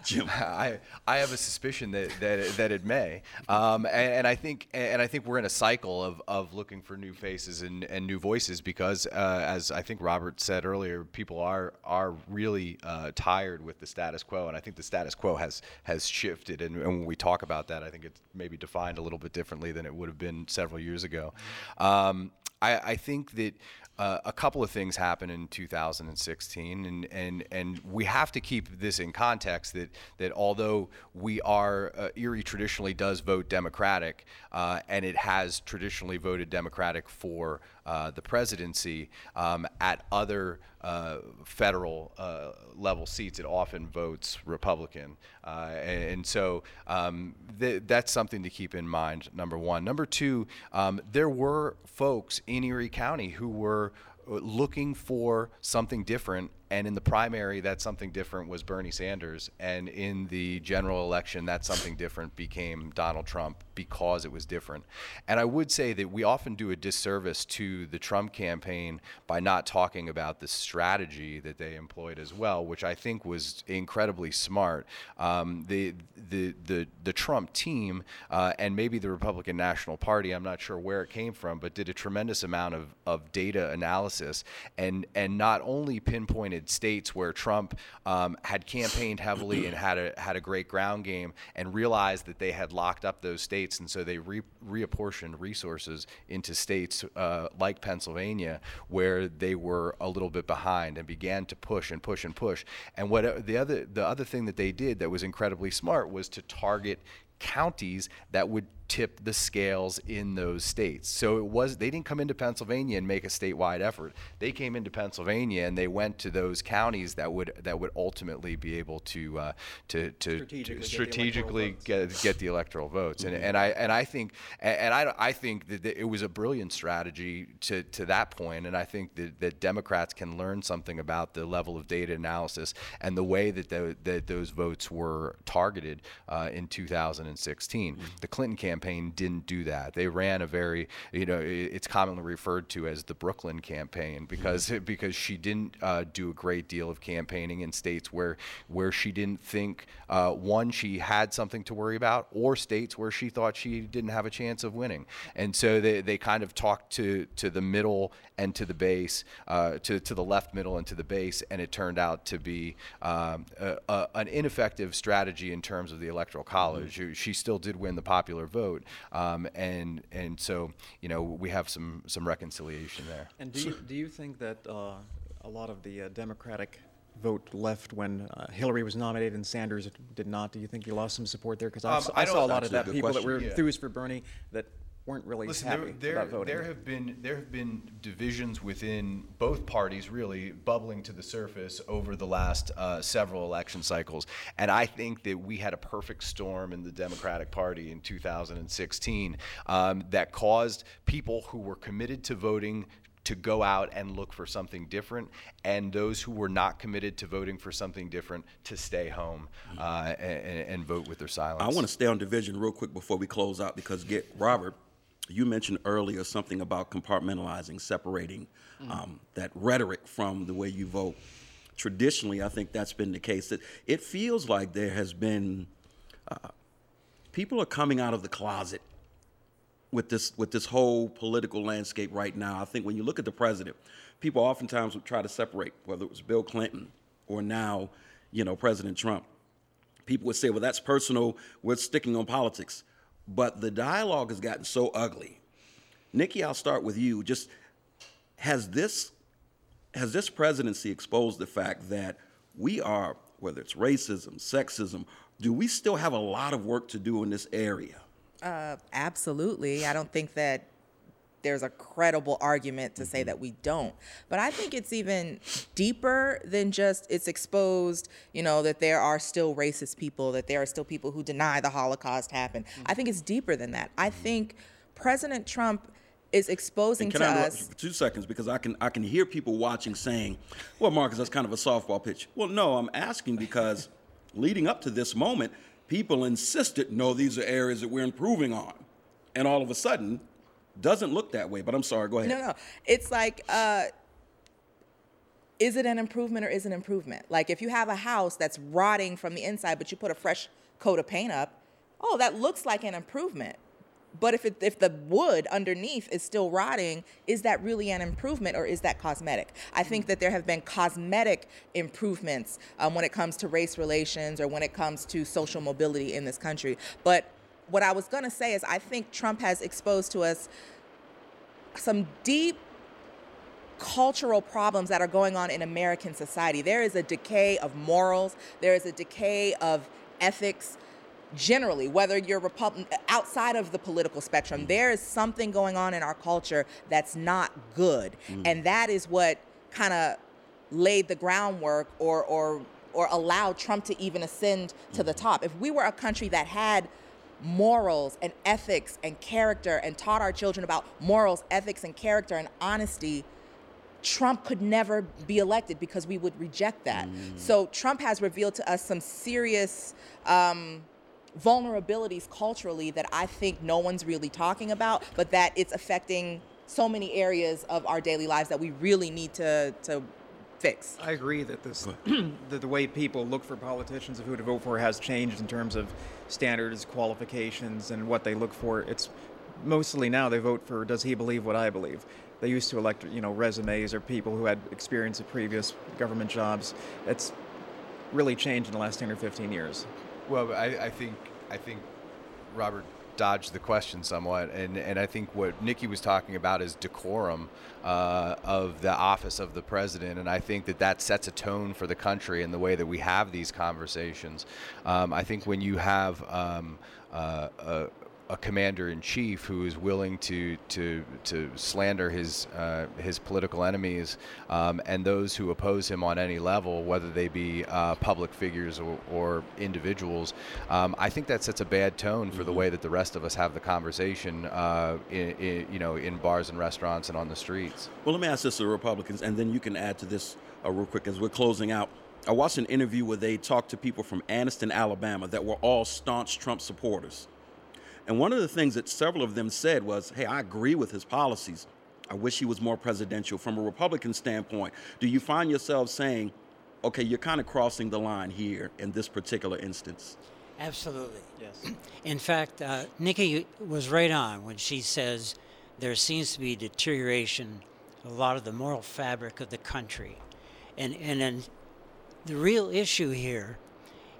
Jim. I, I have a suspicion that, that, that it may, um, and, and I think and I think we're in a cycle of, of looking for new faces and, and new voices because, uh, as I think Robert said earlier, people are are really uh, tired with the status quo, and I think the status quo has has shifted. And, and, when we talk about that, I think it's maybe defined a little bit differently than it would have been several years ago. Um, I, I think that uh, a couple of things happened in 2016, and, and, and we have to keep this in context that, that although we are, uh, Erie traditionally does vote Democratic, uh, and it has traditionally voted Democratic for uh, the presidency, um, at other uh, federal uh, level seats, it often votes Republican. and, and, so um, th- that's something to keep in mind, number one. Number two, um, there were folks in Erie County who were looking for something different and in the primary, that's something different was Bernie Sanders. And in the general election, that something different became Donald Trump because it was different. And I would say that we often do a disservice to the Trump campaign by not talking about the strategy that they employed as well, which I think was incredibly smart. Um, the, the, the, the Trump team uh, and maybe the Republican National Party, I'm not sure where it came from, but did a tremendous amount of, of data analysis and, and not only pinpointed states where Trump um, had campaigned heavily and had a had a great ground game, and realized that they had locked up those states, and so they re- reapportioned resources into states uh, like Pennsylvania where they were a little bit behind, and began to push and push and push. And what uh, the other the other thing that they did that was incredibly smart was to target counties that would tip the scales in those states. So it was they didn't come into Pennsylvania and make a statewide effort. They came into Pennsylvania and they went to those counties that would that would ultimately be able to uh, to, to strategically, to strategically get, get, get the electoral votes. And, and I and I think and I, I think that it was a brilliant strategy to, to that point. And I think that, that Democrats can learn something about the level of data analysis and the way that the, that those votes were targeted uh, in 2016. Mm-hmm. The Clinton campaign didn't do that. They ran a very, you know, it's commonly referred to as the Brooklyn campaign because mm-hmm. because she didn't uh, do a great deal of campaigning in states where where she didn't think uh, one she had something to worry about, or states where she thought she didn't have a chance of winning. And so they, they kind of talked to to the middle and to the base, uh, to to the left, middle, and to the base, and it turned out to be um, a, a, an ineffective strategy in terms of the electoral college. Mm-hmm. She still did win the popular vote um, and and so you know we have some some reconciliation there. And do you do you think that uh, a lot of the uh, Democratic vote left when uh, Hillary was nominated and Sanders did not? Do you think you lost some support there? Because um, I, I saw a lot of that people question. that were yeah. enthused for Bernie that weren't really Listen, happy there, about voting. There have been there have been divisions within both parties, really bubbling to the surface over the last uh, several election cycles, and I think that we had a perfect storm in the Democratic Party in 2016 um, that caused people who were committed to voting to go out and look for something different, and those who were not committed to voting for something different to stay home uh, and, and, vote with their silence. I want to stay on division real quick before we close out because get Robert you mentioned earlier something about compartmentalizing, separating mm. um, that rhetoric from the way you vote. Traditionally, I think that's been the case. That it feels like there has been uh, people are coming out of the closet with this with this whole political landscape right now. I think when you look at the president, people oftentimes would try to separate whether it was Bill Clinton or now, you know, President Trump. People would say, "Well, that's personal. We're sticking on politics." But the dialogue has gotten so ugly. Nikki, I'll start with you. Just has this has this presidency exposed the fact that we are, whether it's racism, sexism, do we still have a lot of work to do in this area? Uh, absolutely. I don't think that there's a credible argument to say mm-hmm. that we don't. But I think it's even deeper than just it's exposed, you know, that there are still racist people, that there are still people who deny the Holocaust happened. Mm-hmm. I think it's deeper than that. I mm-hmm. think President Trump is exposing to I us. For two seconds, because I can I can hear people watching saying, "Well, Marcus, that's kind of a softball pitch." Well, no, I'm asking because leading up to this moment, people insisted, "No, these are areas that we're improving on," and all of a sudden, doesn't look that way, but I'm sorry. Go ahead. No, no. It's like uh, is it an improvement or is it an improvement? Like if you have a house that's rotting from the inside, but you put a fresh coat of paint up, oh, that looks like an improvement. But if, it, if the wood underneath is still rotting, is that really an improvement or is that cosmetic? I think that there have been cosmetic improvements um, when it comes to race relations or when it comes to social mobility in this country. But what I was going to say is I think Trump has exposed to us some deep cultural problems that are going on in American society. There is a decay of morals, there is a decay of ethics generally, whether you're Republican outside of the political spectrum, there is something going on in our culture that's not good, mm. and that is what kind of laid the groundwork or or or allowed Trump to even ascend to the mm. top. If we were a country that had morals and ethics and character and taught our children about morals, ethics, and character and honesty, Trump could never be elected because we would reject that. Mm. So Trump has revealed to us some serious um, vulnerabilities culturally that I think no one's really talking about, but that it's affecting so many areas of our daily lives that we really need to to fix. I agree that this that the way people look for politicians of who to vote for has changed in terms of standards, qualifications, and what they look for. It's mostly now they vote for does he believe what I believe. They used to elect you know resumes or people who had experience at previous government jobs. It's really changed in the last 10 or 15 years. Well, I, I think I think Robert dodged the question somewhat, and and I think what Nikki was talking about is decorum uh, of the office of the president, and I think that that sets a tone for the country and the way that we have these conversations. Um, I think when you have um, uh, a, commander in chief who is willing to to to slander his uh, his political enemies um, and those who oppose him on any level, whether they be uh, public figures or, or individuals. Um, I think that sets a bad tone for mm-hmm. the way that the rest of us have the conversation, uh, in, in, you know, in bars and restaurants and on the streets. Well, let me ask this to the Republicans, and then you can add to this uh, real quick as we're closing out. I watched an interview where they talked to people from Anniston, Alabama, that were all staunch Trump supporters. And one of the things that several of them said was, hey, I agree with his policies. I wish he was more presidential. From a Republican standpoint, do you find yourself saying, okay, you're kind of crossing the line here in this particular instance? Absolutely. Yes. In fact, uh, Nikki was right on when she says there seems to be deterioration a lot of the moral fabric of the country. And, and, and the real issue here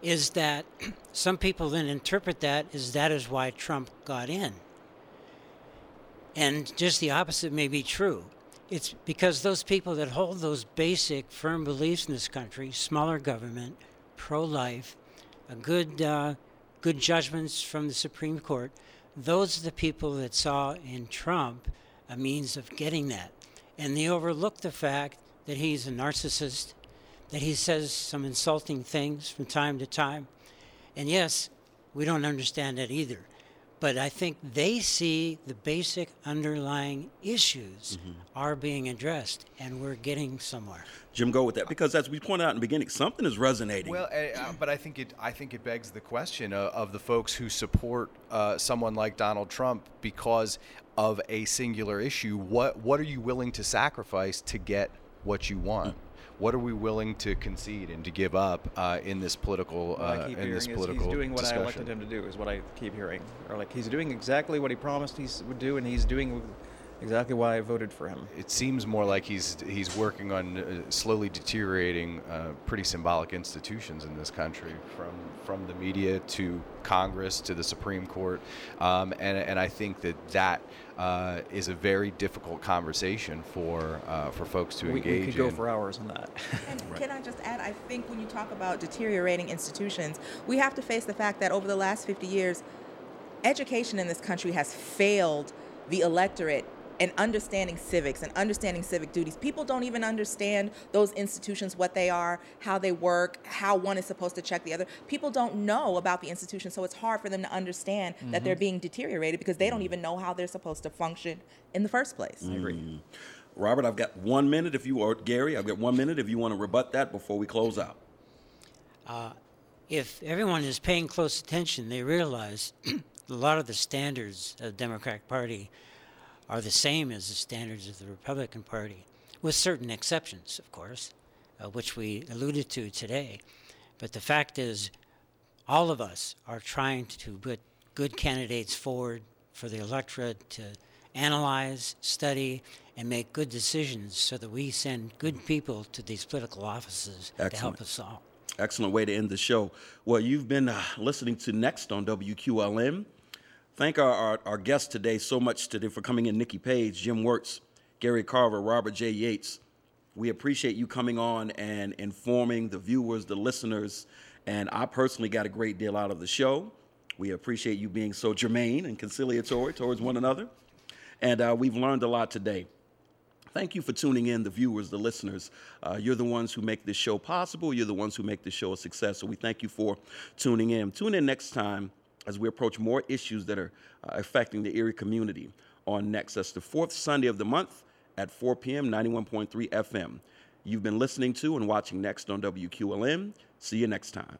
is that some people then interpret that as that is why Trump got in. And just the opposite may be true. It's because those people that hold those basic, firm beliefs in this country smaller government, pro life, good, uh, good judgments from the Supreme Court those are the people that saw in Trump a means of getting that. And they overlook the fact that he's a narcissist, that he says some insulting things from time to time. And yes, we don't understand that either. But I think they see the basic underlying issues mm-hmm. are being addressed, and we're getting somewhere. Jim, go with that because, as we pointed out in the beginning, something is resonating. Well, uh, but I think it I think it begs the question of, of the folks who support uh, someone like Donald Trump because of a singular issue. What what are you willing to sacrifice to get what you want? Mm-hmm what are we willing to concede and to give up uh, in this political uh, in this political he's doing what discussion. I elected him to do is what I keep hearing or like he's doing exactly what he promised he would do and he's doing exactly why I voted for him. It seems more like he's he's working on uh, slowly deteriorating uh, pretty symbolic institutions in this country, from from the media to Congress to the Supreme Court, um, and and I think that that uh, is a very difficult conversation for uh, for folks to we, engage. We could go for hours on that. and right. can I just add? I think when you talk about deteriorating institutions, we have to face the fact that over the last 50 years, education in this country has failed the electorate and understanding civics and understanding civic duties. People don't even understand those institutions, what they are, how they work, how one is supposed to check the other. People don't know about the institution, so it's hard for them to understand mm-hmm. that they're mm-hmm. being deteriorated because they don't mm-hmm. even know how they're supposed to function in the first place. I agree. Mm. Robert, I've got one minute if you or Gary, I've got one minute if you want to rebut that before we close out. Uh, if everyone is paying close attention, they realize a lot of the standards of the Democratic Party are the same as the standards of the Republican Party, with certain exceptions, of course. uh, which we alluded to today. But the fact is, all of us are trying to put good candidates forward for the electorate to analyze, study, and make good decisions so that we send good people to these political offices to help Excellent. us all. Excellent way to end the show. Well, you've been uh, listening to Next on WQLN. Thank our, our, our guests today so much today for coming in Nikki Page, Jim Wertz, Gary Carver, Robert J. Yates. We appreciate you coming on and informing the viewers, the listeners, and I personally got a great deal out of the show. We appreciate you being so germane and conciliatory towards one another. And uh, we've learned a lot today. Thank you for tuning in, the viewers, the listeners. Uh, you're the ones who make this show possible. You're the ones who make this show a success. So we thank you for tuning in. Tune in next time as we approach more issues that are uh, affecting the Erie community on Next. That's the fourth Sunday of the month at 4 p.m., 91.3 FM. You've been listening to and watching Next on WQLN. See you next time.